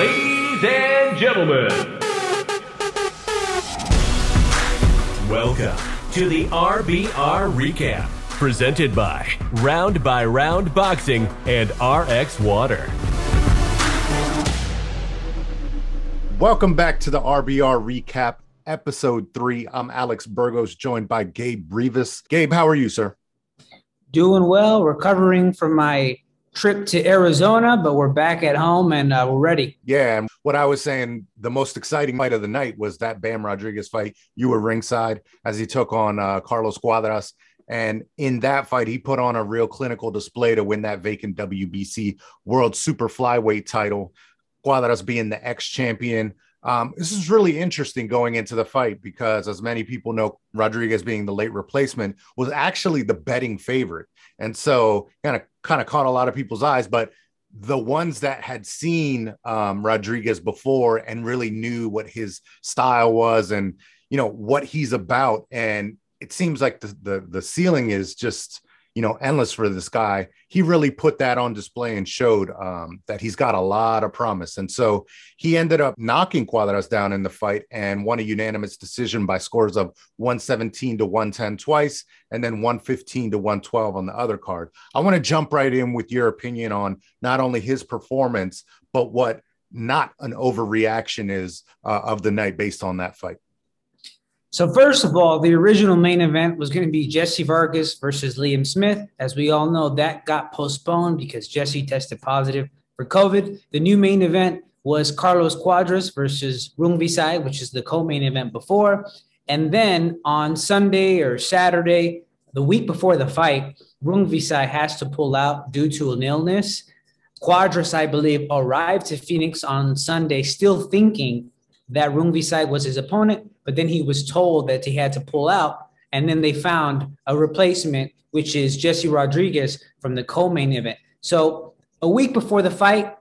Ladies and gentlemen, welcome to the RBR Recap, presented by Round by Round Boxing and RX Water. Welcome back to the RBR Recap, episode three. I'm Alex Burgos, joined by Gabe Rivas. Gabe, how are you, sir? Doing well, recovering from my trip to Arizona, but we're back at home and uh, we're ready. Yeah, and what I was saying, the most exciting fight of the night was that Bam Rodriguez fight. You were ringside as he took on uh, Carlos Cuadras. And in that fight, he put on a real clinical display to win that vacant WBC World Super Flyweight title. Cuadras being the ex champion. Um, this is really interesting going into the fight because, as many people know, Rodriguez being the late replacement was actually the betting favorite, and so kind of kind of caught a lot of people's eyes. But the ones that had seen um, Rodriguez before and really knew what his style was and you know what he's about, and it seems like the the, the ceiling is just you know, endless for this guy. He really put that on display and showed um, that he's got a lot of promise. And so he ended up knocking Cuadras down in the fight and won a unanimous decision by scores of 117 to 110 twice and then 115 to 112 on the other card. I want to jump right in with your opinion on not only his performance, but what not an overreaction is uh, of the night based on that fight. So first of all, the original main event was going to be Jesse Vargas versus Liam Smith. As we all know, that got postponed because Jesse tested positive for COVID. The new main event was Carlos Cuadras versus Rungvisai, which is the co-main event before. And then on Sunday or Saturday, the week before the fight, Rungvisai has to pull out due to an illness. Cuadras, I believe, arrived to Phoenix on Sunday still thinking that Rungvisai was his opponent but then he was told that he had to pull out. And then they found a replacement, which is Jesse Rodriguez from the co main event. So a week before the fight,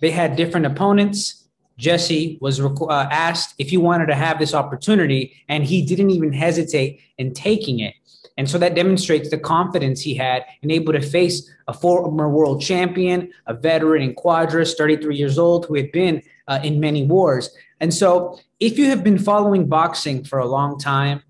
they had different opponents. Jesse was uh, asked if he wanted to have this opportunity, and he didn't even hesitate in taking it. And so that demonstrates the confidence he had and able to face a former world champion, a veteran in Cuadras, 33 years old, who had been uh, in many wars. And so if you have been following boxing for a long time,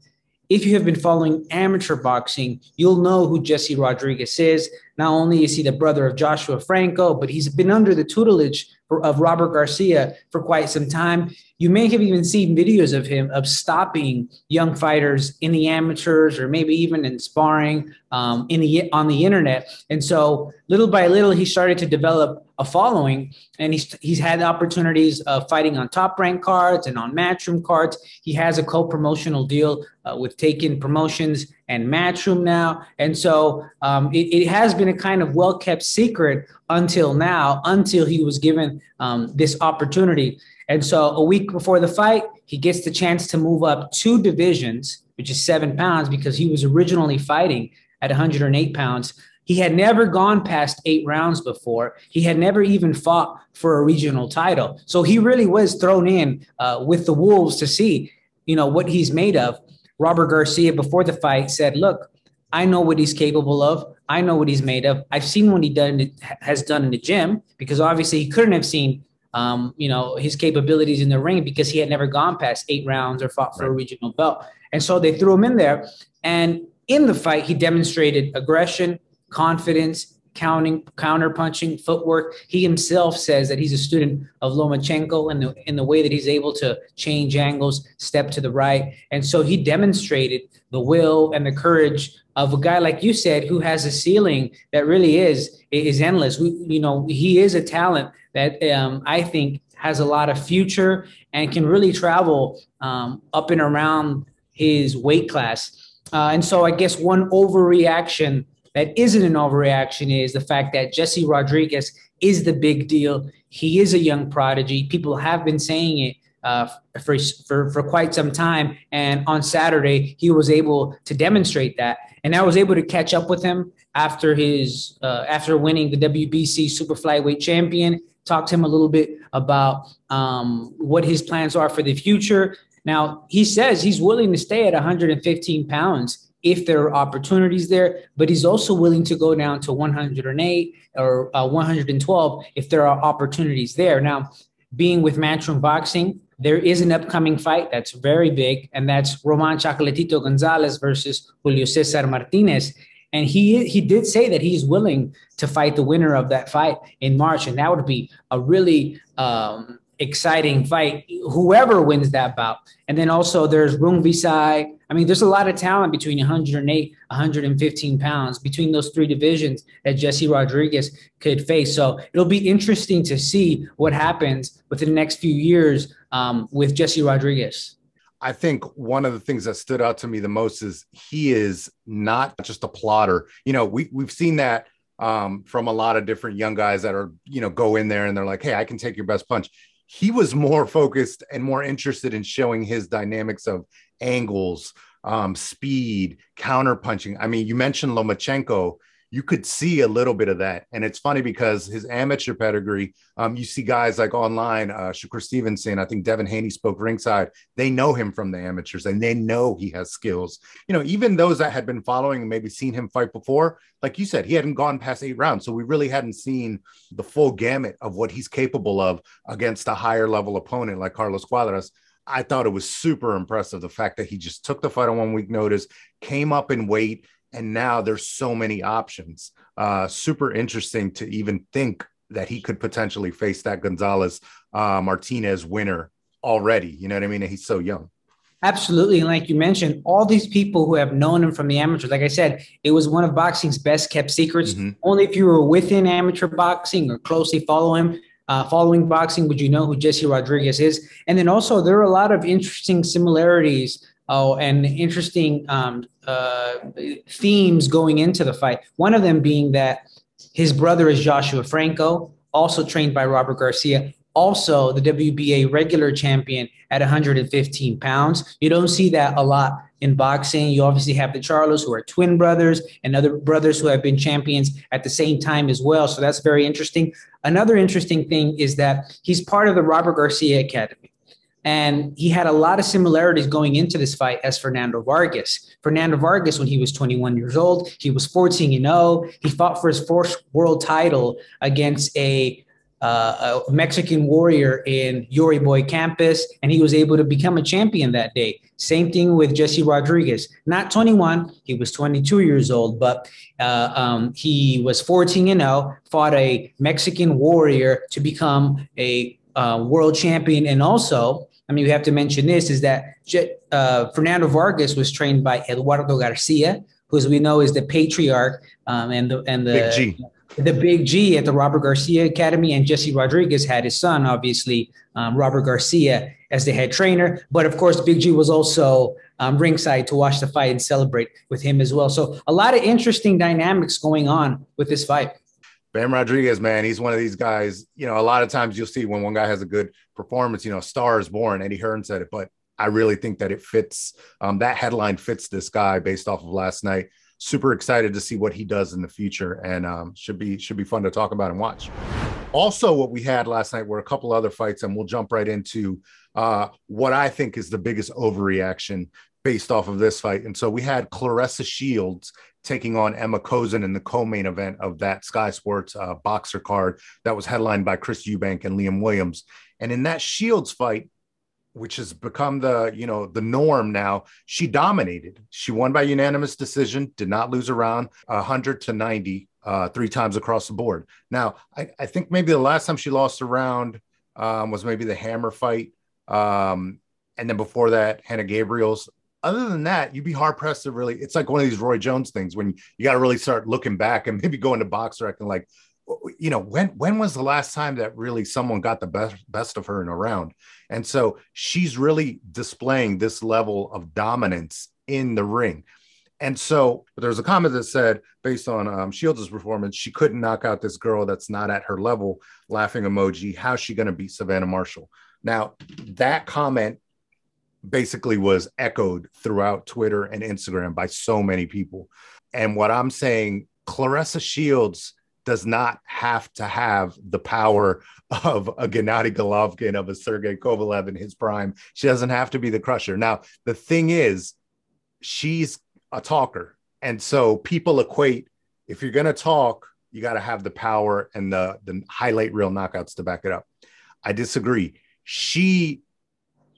if you have been following amateur boxing, you'll know who Jesse Rodriguez is. Not only is he the brother of Joshua Franco, but he's been under the tutelage of Robert Garcia for quite some time. You may have even seen videos of him of stopping young fighters in the amateurs or maybe even in sparring um, in the on the internet. And so little by little, he started to develop a following, and he's he's had opportunities of fighting on top rank cards and on matchroom cards. He has a co-promotional deal uh, with Taken Promotions and Matchroom now, and so um, it, it has been a kind of well kept secret until now, until he was given um, this opportunity. And so a week before the fight, he gets the chance to move up two divisions, which is seven pounds, because he was originally fighting at 108 pounds. He had never gone past eight rounds before. He had never even fought for a regional title. So he really was thrown in uh, with the Wolves to see, you know, what he's made of. Robert Garcia, before the fight, said, Look, I know what he's capable of. I know what he's made of. I've seen what he done has done in the gym because obviously he couldn't have seen um, you know, his capabilities in the ring because he had never gone past eight rounds or fought for right. a regional belt. And so they threw him in there. And in the fight, he demonstrated aggression, confidence, counting, counter punching, footwork. He himself says that he's a student of Lomachenko in the in the way that he's able to change angles, step to the right. And so he demonstrated the will and the courage of a guy like you said who has a ceiling that really is is endless. We, you know, he is a talent that um, I think has a lot of future and can really travel um, up and around his weight class. Uh, and so I guess one overreaction that isn't an overreaction is the fact that Jesse Rodriguez is the big deal. He is a young prodigy. People have been saying it uh, for, for, for quite some time. And on Saturday, he was able to demonstrate that. And I was able to catch up with him after his uh, after winning the WBC Super Flyweight Champion. Talked to him a little bit about um, what his plans are for the future. Now he says he's willing to stay at 115 pounds if there are opportunities there, but he's also willing to go down to 108 or uh, 112 if there are opportunities there. Now being with Matchroom Boxing, there is an upcoming fight that's very big, and that's Roman Chocolatito Gonzalez versus Julio Cesar Martinez. And he he did say that he's willing to fight the winner of that fight in March, and that would be a really um, exciting fight, whoever wins that bout. And then also there's Rungvisai. I mean, there's a lot of talent between 108, 115 pounds between those three divisions that Jesse Rodriguez could face. So it'll be interesting to see what happens within the next few years um, with Jesse Rodriguez. I think one of the things that stood out to me the most is he is not just a plotter. You know, we we've seen that um, from a lot of different young guys that are, you know, go in there and they're like, hey, I can take your best punch he was more focused and more interested in showing his dynamics of angles, um, speed, counter punching. I mean, you mentioned Lomachenko you could see a little bit of that. And it's funny because his amateur pedigree, um, you see guys like online, uh, Shakur Stevenson, I think Devin Haney spoke ringside. They know him from the amateurs and they know he has skills. You know, even those that had been following and maybe seen him fight before, like you said, he hadn't gone past eight rounds. So we really hadn't seen the full gamut of what he's capable of against a higher level opponent like Carlos Cuadras. I thought it was super impressive the fact that he just took the fight on one week notice, came up in weight, and now there's so many options. Uh, super interesting to even think that he could potentially face that Gonzalez uh, Martinez winner already. You know what I mean? And he's so young. Absolutely. And like you mentioned, all these people who have known him from the amateurs, like I said, it was one of boxing's best kept secrets. Mm-hmm. Only if you were within amateur boxing or closely follow him, uh, following boxing, would you know who Jesse Rodriguez is? And then also, there are a lot of interesting similarities oh, and interesting um, uh, themes going into the fight. One of them being that his brother is Joshua Franco, also trained by Robert Garcia, also the WBA regular champion at 115 pounds. You don't see that a lot in boxing. You obviously have the Charlos, who are twin brothers, and other brothers who have been champions at the same time as well. So that's very interesting. Another interesting thing is that he's part of the Robert Garcia Academy. And he had a lot of similarities going into this fight as Fernando Vargas. Fernando Vargas, when he was 21 years old, he was 14 and 0. He fought for his first world title against a, uh, a Mexican warrior in Yory Boy Campos, and he was able to become a champion that day. Same thing with Jesse Rodriguez. Not 21, he was 22 years old, but uh, um, he was 14 and 0, fought a Mexican warrior to become a uh, world champion, and also I mean, we have to mention this is that uh, Fernando Vargas was trained by Eduardo Garcia, who, as we know, is the patriarch um, and the and the big G. the big G at the Robert Garcia Academy, and Jesse Rodriguez had his son, obviously um, Robert Garcia, as the head trainer. But of course, Big G was also um, ringside to watch the fight and celebrate with him as well. So a lot of interesting dynamics going on with this fight. Bam Rodriguez, man, he's one of these guys. You know, a lot of times you'll see when one guy has a good performance, you know, star is born. Eddie Hearn said it, but I really think that it fits. Um, that headline fits this guy based off of last night. Super excited to see what he does in the future, and um, should be should be fun to talk about and watch. Also, what we had last night were a couple other fights, and we'll jump right into uh, what I think is the biggest overreaction based off of this fight. And so we had Claressa Shields taking on Ema Kozin in the co-main event of that Sky Sports uh, boxer card that was headlined by Chris Eubank and Liam Williams. And in that Shields fight, which has become the you know the norm now, she dominated. She won by unanimous decision, did not lose a around 100 to 90 uh, three times across the board. Now, I, I, think maybe the last time she lost around um, was maybe the Hammer fight. Um, and then before that, Hannah Gabriels other than that, you'd be hard pressed to really. It's like one of these Roy Jones things when you got to really start looking back and maybe going to BoxRec and like, you know, when when was the last time that really someone got the best best of her in a round? And so she's really displaying this level of dominance in the ring. And so there was a comment that said, based on um, Shields' performance, she couldn't knock out this girl that's not at her level. Laughing emoji. How's she going to beat Savannah Marshall? Now, that comment basically was echoed throughout Twitter and Instagram by so many people. And what I'm saying, Claressa Shields does not have to have the power of a Gennady Golovkin, of a Sergey Kovalev in his prime. She doesn't have to be the crusher. Now, the thing is, she's a talker. And so people equate if you're going to talk, you got to have the power and the, the highlight reel knockouts to back it up. I disagree. She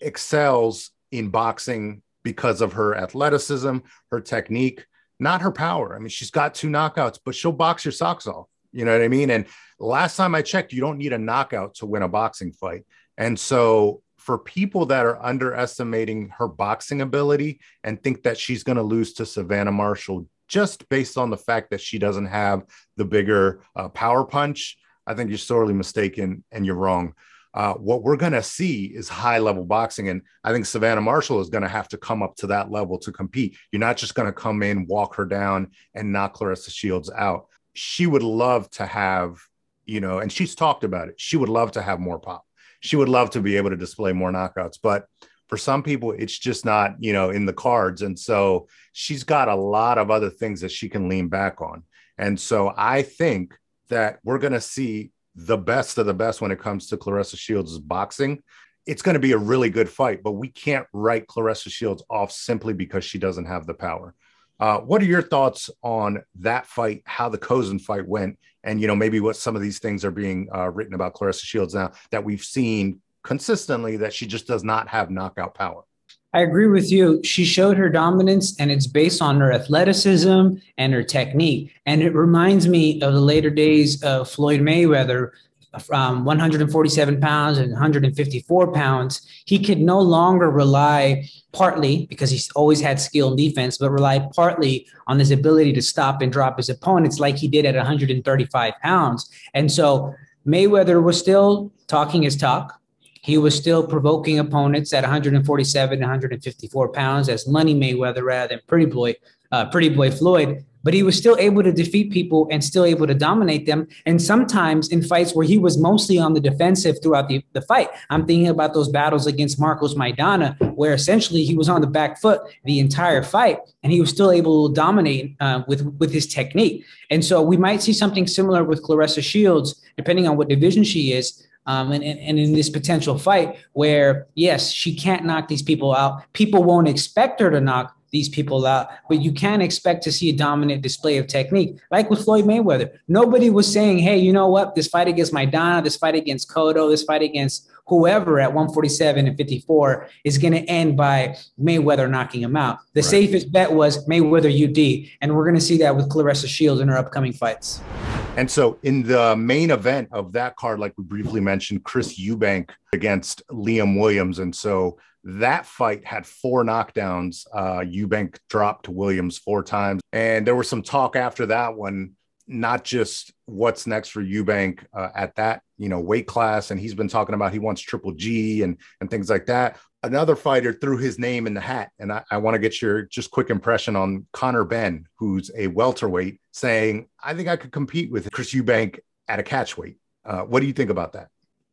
excels in boxing because of her athleticism, her technique, not her power. I mean, she's got two knockouts, but she'll box your socks off. You know what I mean? And last time I checked, you don't need a knockout to win a boxing fight. And so for people that are underestimating her boxing ability and think that she's going to lose to Savannah Marshall just based on the fact that she doesn't have the bigger uh, power punch, I think you're sorely mistaken and you're wrong. Uh, what we're going to see is high level boxing. And I think Savannah Marshall is going to have to come up to that level to compete. You're not just going to come in, walk her down, and knock Clarissa Shields out. She would love to have, you know, and she's talked about it. She would love to have more pop. She would love to be able to display more knockouts. But for some people, it's just not, you know, in the cards. And so she's got a lot of other things that she can lean back on. And so I think that we're going to see the best of the best when it comes to Claressa Shields' is boxing. It's going to be a really good fight, but we can't write Claressa Shields off simply because she doesn't have the power. Uh, what are your thoughts on that fight, how the Kozin fight went, and you know maybe what some of these things are being uh, written about Claressa Shields now that we've seen consistently that she just does not have knockout power? I agree with you. She showed her dominance, and it's based on her athleticism and her technique. And it reminds me of the later days of Floyd Mayweather um, from 147 pounds and 154 pounds. He could no longer rely partly because he's always had skill in defense, but rely partly on his ability to stop and drop his opponents like he did at 135 pounds. And so Mayweather was still talking his talk he was still provoking opponents at 147, 154 pounds as Money Mayweather rather than Pretty Boy, uh, Pretty Boy Floyd. But he was still able to defeat people and still able to dominate them. And sometimes in fights where he was mostly on the defensive throughout the, the fight. I'm thinking about those battles against Marcos Maidana, where essentially he was on the back foot the entire fight and he was still able to dominate uh, with, with his technique. And so we might see something similar with Claressa Shields, depending on what division she is um, and, and, and in this potential fight where, yes, she can't knock these people out. People won't expect her to knock these people out, but you can expect to see a dominant display of technique, like with Floyd Mayweather. Nobody was saying, hey, you know what? This fight against Maidana, this fight against Cotto, this fight against whoever at 147 and 54 is going to end by Mayweather knocking him out. The right. safest bet was Mayweather UD, and we're going to see that with Claressa Shields in her upcoming fights. And so in the main event of that card, like we briefly mentioned, Chris Eubank against Liam Williams. And so that fight had four knockdowns. Uh, Eubank dropped Williams four times. And there was some talk after that one, not just what's next for Eubank uh, at that, you know, weight class. And he's been talking about he wants triple G and, and things like that another fighter threw his name in the hat. And I, I want to get your just quick impression on Conor Benn, who's a welterweight, saying, I think I could compete with Chris Eubank at a catchweight. Uh, what do you think about that?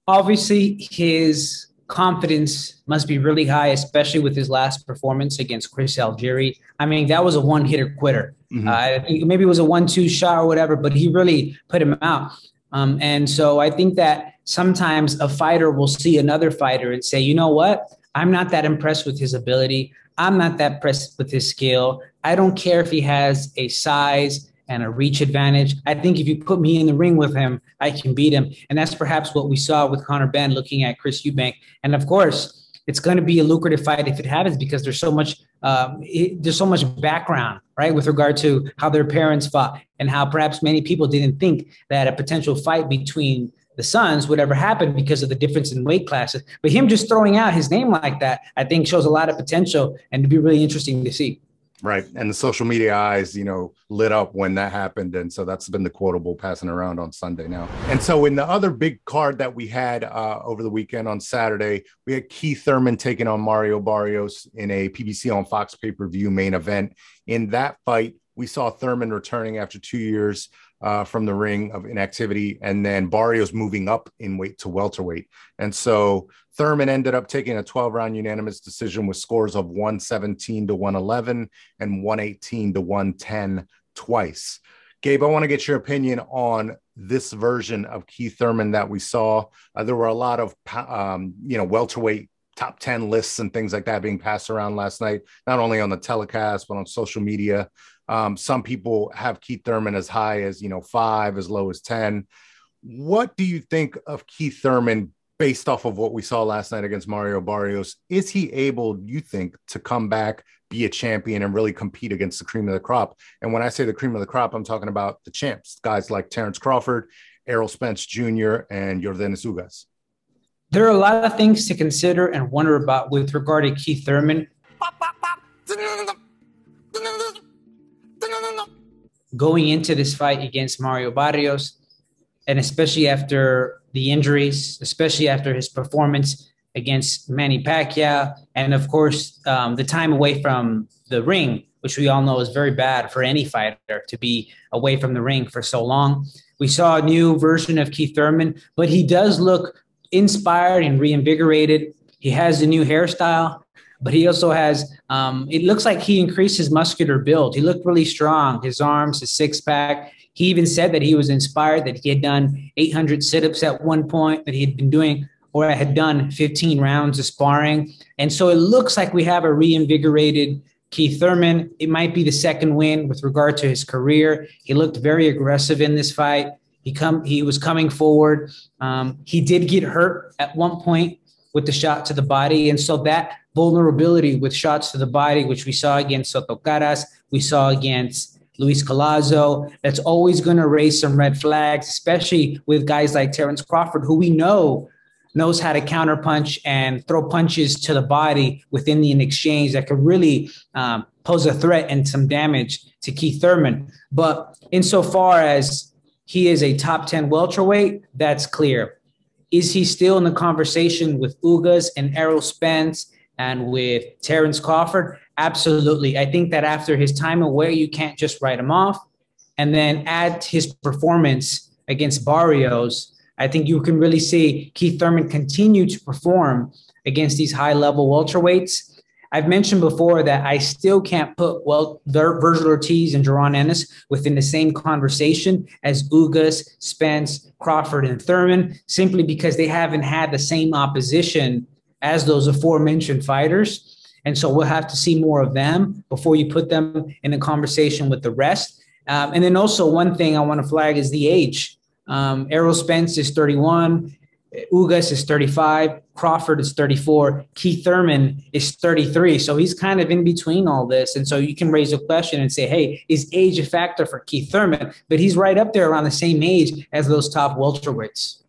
Obviously, his confidence must be really high, especially with his last performance against Chris Algieri. I mean, that was a one hitter quitter. Mm-hmm. Uh, maybe it was a one two shot or whatever, but he really put him out. Um, and so I think that sometimes a fighter will see another fighter and say, you know what? I'm not that impressed with his ability. I'm not that impressed with his skill. I don't care if he has a size and a reach advantage. I think if you put me in the ring with him, I can beat him. And that's perhaps what we saw with Conor Benn looking at Chris Eubank. And of course, it's going to be a lucrative fight if it happens because there's so much um, it, there's so much background right with regard to how their parents fought and how perhaps many people didn't think that a potential fight between the Sons would ever happen because of the difference in weight classes. But him just throwing out his name like that, I think shows a lot of potential and to be really interesting to see. Right. And the social media eyes, you know, lit up when that happened. And so that's been the quotable passing around on Sunday now. And so in the other big card that we had uh, over the weekend on Saturday, we had Keith Thurman taking on Mario Barrios in a PBC on Fox pay per view main event. In that fight, we saw Thurman returning after two years uh, from the ring of inactivity, and then Barrios moving up in weight to welterweight. And so Thurman ended up taking a 12 round unanimous decision with scores of 117 to 111 and 118 to 110 twice. Gabe, I want to get your opinion on this version of Keith Thurman that we saw. Uh, there were a lot of, um, you know, welterweight top 10 lists and things like that being passed around last night, not only on the telecast, but on social media. Um, some people have Keith Thurman as high as, you know, five, as low as 10. What do you think of Keith Thurman based off of what we saw last night against Mario Barrios, is he able, you think, to come back, be a champion, and really compete against the cream of the crop? And when I say the cream of the crop, I'm talking about the champs, guys like Terrence Crawford, Errol Spence Jr., and Yordenis Ugas. There are a lot of things to consider and wonder about with regard to Keith Thurman. Going into this fight against Mario Barrios, and especially after the injuries, especially after his performance against Manny Pacquiao, and of course um, the time away from the ring, which we all know is very bad for any fighter to be away from the ring for so long. We saw a new version of Keith Thurman, but he does look inspired and reinvigorated. He has a new hairstyle, but he also has, um, it looks like he increased his muscular build. He looked really strong, his arms, his six pack. He even said that he was inspired, that he had done 800 sit ups at one point, that he had been doing or had done 15 rounds of sparring. And so it looks like we have a reinvigorated Keith Thurman. It might be the second win with regard to his career. He looked very aggressive in this fight. He come he was coming forward. Um, he did get hurt at one point with the shot to the body, and so that vulnerability with shots to the body, which we saw against Soto Karass, we saw against Luis Collazo, that's always going to raise some red flags, especially with guys like Terrence Crawford, who we know knows how to counterpunch and throw punches to the body within the exchange that could really um, pose a threat and some damage to Keith Thurman. But insofar as he is a top 10 welterweight. That's clear. Is he still in the conversation with Ugas and Errol Spence and with Terrence Crawford? Absolutely. I think that after his time away, you can't just write him off. And then add his performance against Barrios. I think you can really see Keith Thurman continue to perform against these high level welterweights I've mentioned before that I still can't put well Vergil Ortiz and Jaron Ennis within the same conversation as Ugas, Spence, Crawford, and Thurman, simply because they haven't had the same opposition as those aforementioned fighters. And so we'll have to see more of them before you put them in a conversation with the rest. Um, and then also one thing I want to flag is the age. Um, Errol Spence is 31. Ugas is 35, Crawford is 34, Keith Thurman is 33. So he's kind of in between all this. And so you can raise a question and say, hey, is age a factor for Keith Thurman? But he's right up there around the same age as those top welterweights.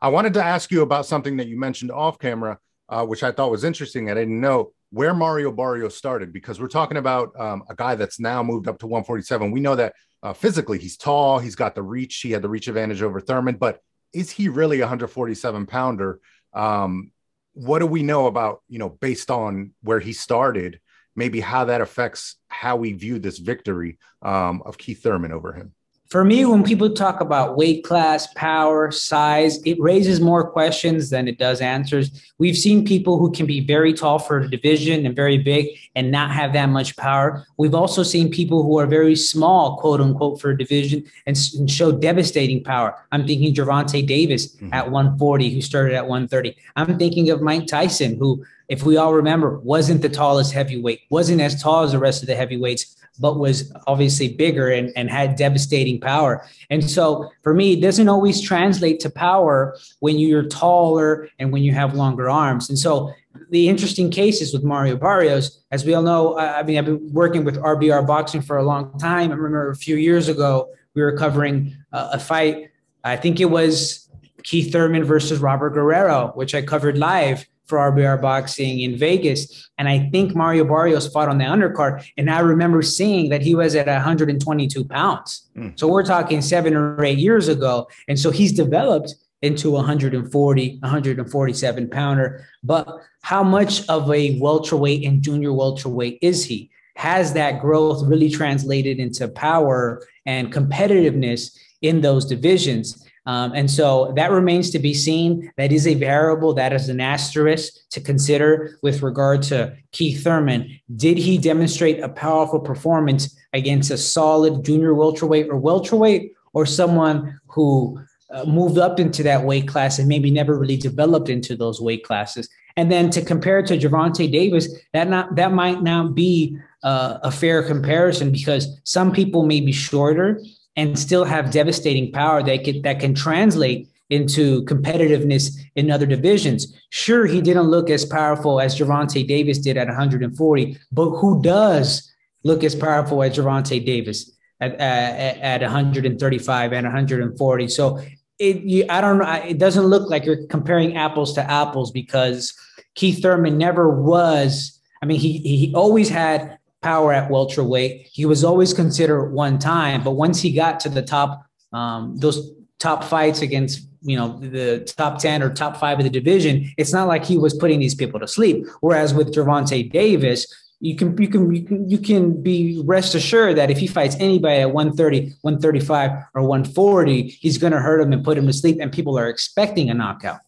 I wanted to ask you about something that you mentioned off camera, uh, which I thought was interesting. I didn't know where Mario Barrios started because we're talking about um, a guy that's now moved up to 147. We know that uh, physically he's tall, he's got the reach, he had the reach advantage over Thurman, but is he really a 147 pounder? Um, what do we know about, you know, based on where he started, maybe how that affects how we view this victory um, of Keith Thurman over him? For me, when people talk about weight class, power, size, it raises more questions than it does answers. We've seen people who can be very tall for a division and very big and not have that much power. We've also seen people who are very small, quote unquote, for a division and, and show devastating power. I'm thinking Gervonta Davis mm-hmm. at 140, who started at 130. I'm thinking of Mike Tyson, who, if we all remember, wasn't the tallest heavyweight, wasn't as tall as the rest of the heavyweights, but was obviously bigger and, and had devastating power. And so for me, it doesn't always translate to power when you're taller and when you have longer arms. And so the interesting cases with Mario Barrios, as we all know, I mean, I've been working with RBR boxing for a long time. I remember a few years ago, we were covering a fight. I think it was Keith Thurman versus Robert Guerrero, which I covered live for RBR Boxing in Vegas. And I think Mario Barrios fought on the undercard. And I remember seeing that he was at 122 pounds. Mm. So we're talking seven or eight years ago. And so he's developed into 140, 147 pounder. But how much of a welterweight and junior welterweight is he? Has that growth really translated into power and competitiveness in those divisions? Um, and so that remains to be seen. That is a variable, that is an asterisk to consider with regard to Keith Thurman. Did he demonstrate a powerful performance against a solid junior welterweight or welterweight, or someone who uh, moved up into that weight class and maybe never really developed into those weight classes? And then to compare to Gervonta Davis, that not that might not be uh, a fair comparison because some people may be shorter and still have devastating power that can, that can translate into competitiveness in other divisions. Sure, he didn't look as powerful as Gervonta Davis did at 140, but who does look as powerful as Gervonta Davis at, at, at 135 and 140? So it, you, I don't know. It doesn't look like you're comparing apples to apples because Keith Thurman never was. I mean, he he always had power at welterweight. He was always considered one time, but once he got to the top, um, those top fights against you know the top 10 or top five of the division it's not like he was putting these people to sleep whereas with Gervonta Davis you can you can you can you can be rest assured that if he fights anybody at 130 135 or 140 he's going to hurt him and put him to sleep and people are expecting a knockout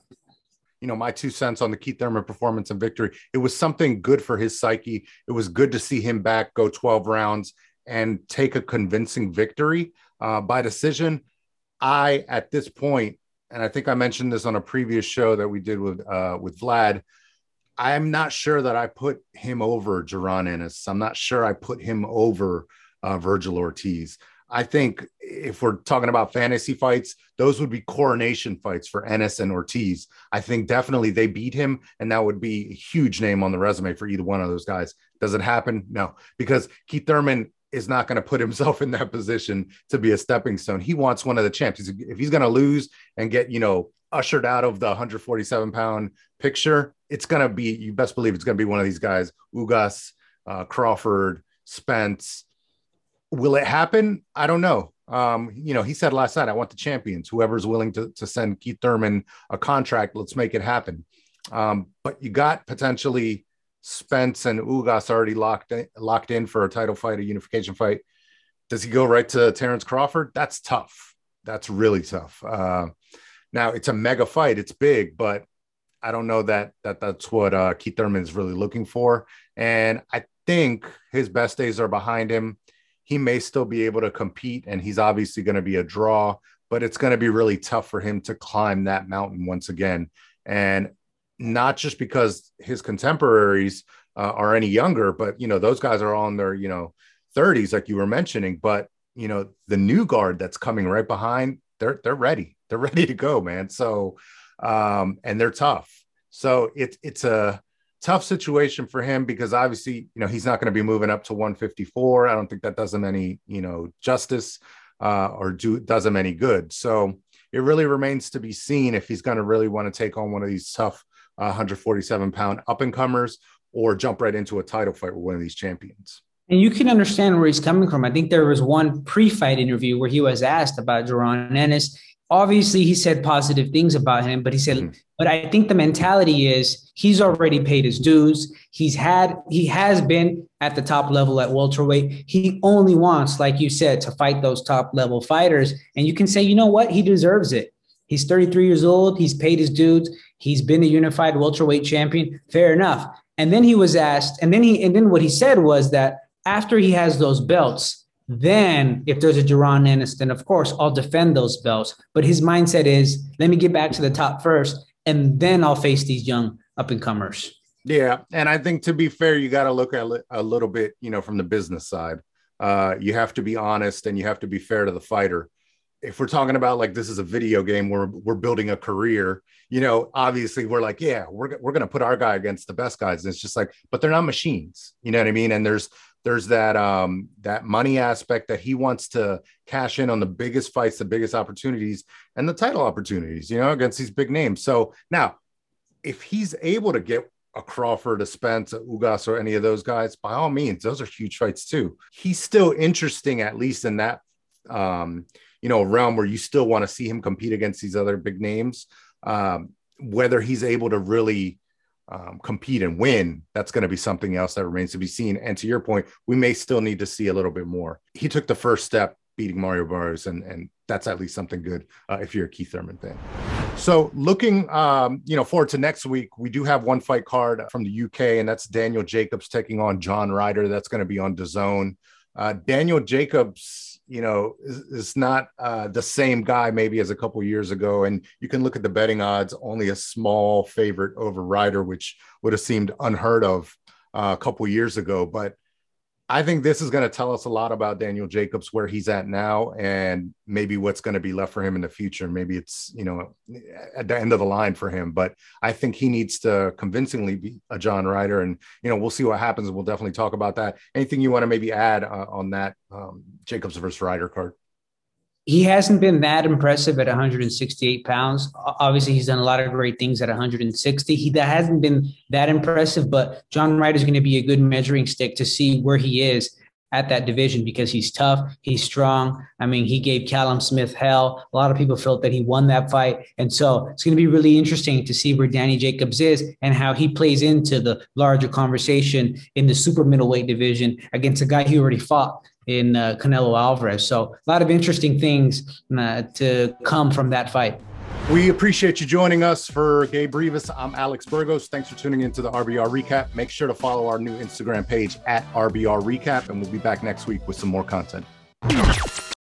you know my two cents on the Keith Thurman performance and victory it was something good for his psyche it was good to see him back go 12 rounds and take a convincing victory uh, by decision I at this point, and I think I mentioned this on a previous show that we did with uh, with Vlad. I'm not sure that I put him over Jaron Ennis. I'm not sure I put him over uh, Vergil Ortiz. I think if we're talking about fantasy fights, those would be coronation fights for Ennis and Ortiz. I think definitely they beat him, and that would be a huge name on the resume for either one of those guys. Does it happen? No, because Keith Thurman is not going to put himself in that position to be a stepping stone. He wants one of the champs. If he's going to lose and get, you know, ushered out of the 147 pound picture, it's going to be, you best believe it's going to be one of these guys, Ugas, uh, Crawford, Spence. Will it happen? I don't know. Um, you know, he said last night, I want the champions, whoever's willing to, to send Keith Thurman a contract, let's make it happen. Um, but you got potentially Spence and Ugas already locked in, locked in for a title fight, a unification fight. Does he go right to Terrence Crawford? That's tough. That's really tough. Uh, now it's a mega fight. It's big, but I don't know that that that's what uh, Keith Thurman is really looking for. And I think his best days are behind him. He may still be able to compete, and he's obviously going to be a draw. But it's going to be really tough for him to climb that mountain once again. And not just because his contemporaries uh, are any younger, but you know those guys are all in their you know 30s, like you were mentioning. But you know the new guard that's coming right behind, they're they're ready, they're ready to go, man. So um, and they're tough. So it's it's a tough situation for him because obviously you know he's not going to be moving up to 154. I don't think that does him any you know justice uh, or do does him any good. So it really remains to be seen if he's going to really want to take on one of these tough 147 pound up and comers or jump right into a title fight with one of these champions. And you can understand where he's coming from. I think there was one pre-fight interview where he was asked about Jaron Ennis. Obviously, he said positive things about him, but he said, mm-hmm. But I think the mentality is he's already paid his dues. He's had, he has been at the top level at welterweight. He only wants, like you said, to fight those top level fighters. And you can say, you know what? He deserves it. He's 33 years old. He's paid his dues. He's been a unified welterweight champion. Fair enough. And then he was asked, and then he, and then what he said was that after he has those belts, then if there's a Jaron Ennis, then of course I'll defend those belts. But his mindset is, let me get back to the top first, and then I'll face these young up and comers. Yeah, and I think to be fair, you got to look at a little bit, you know, from the business side. Uh, you have to be honest and you have to be fair to the fighter if we're talking about like this is a video game where we're building a career, you know, obviously we're like, yeah, we're, we're going to put our guy against the best guys. And it's just like, but they're not machines, you know what I mean? And there's, there's that, um, that money aspect that he wants to cash in on the biggest fights, the biggest opportunities and the title opportunities, you know, against these big names. So now if he's able to get a Crawford, a Spence, a Ugas, or any of those guys, by all means, those are huge fights too. He's still interesting, at least in that, um, you know, realm where you still want to see him compete against these other big names. Um, whether he's able to really um, compete and win, that's going to be something else that remains to be seen. And to your point, we may still need to see a little bit more. He took the first step beating Mario Barrios, and and that's at least something good uh, if you're a Keith Thurman fan. So looking, um, you know, forward to next week, we do have one fight card from the UK, and that's Daniel Jacobs taking on John Ryder. That's going to be on DAZN. Uh, Daniel Jacobs you know, is not uh, the same guy maybe as a couple years ago. And you can look at the betting odds, only a small favorite over Ryder which would have seemed unheard of uh, a couple years ago. But I think this is going to tell us a lot about Daniel Jacobs, where he's at now, and maybe what's going to be left for him in the future. Maybe it's, you know, at the end of the line for him. But I think he needs to convincingly be a John Ryder. And, you know, we'll see what happens. We'll definitely talk about that. Anything you want to maybe add uh, on that um, Jacobs versus Ryder card? He hasn't been that impressive at 168 pounds. Obviously, he's done a lot of great things at 160. He that hasn't been that impressive, but John Wright is going to be a good measuring stick to see where he is at that division because he's tough, he's strong. I mean, he gave Callum Smith hell. A lot of people felt that he won that fight, and so it's going to be really interesting to see where Danny Jacobs is and how he plays into the larger conversation in the super middleweight division against a guy he already fought in uh, Canelo Alvarez. So a lot of interesting things uh, to come from that fight. We appreciate you joining us for Gabe Rivas. I'm Alex Burgos. Thanks for tuning in to the RBR Recap. Make sure to follow our new Instagram page at RBR Recap, and we'll be back next week with some more content.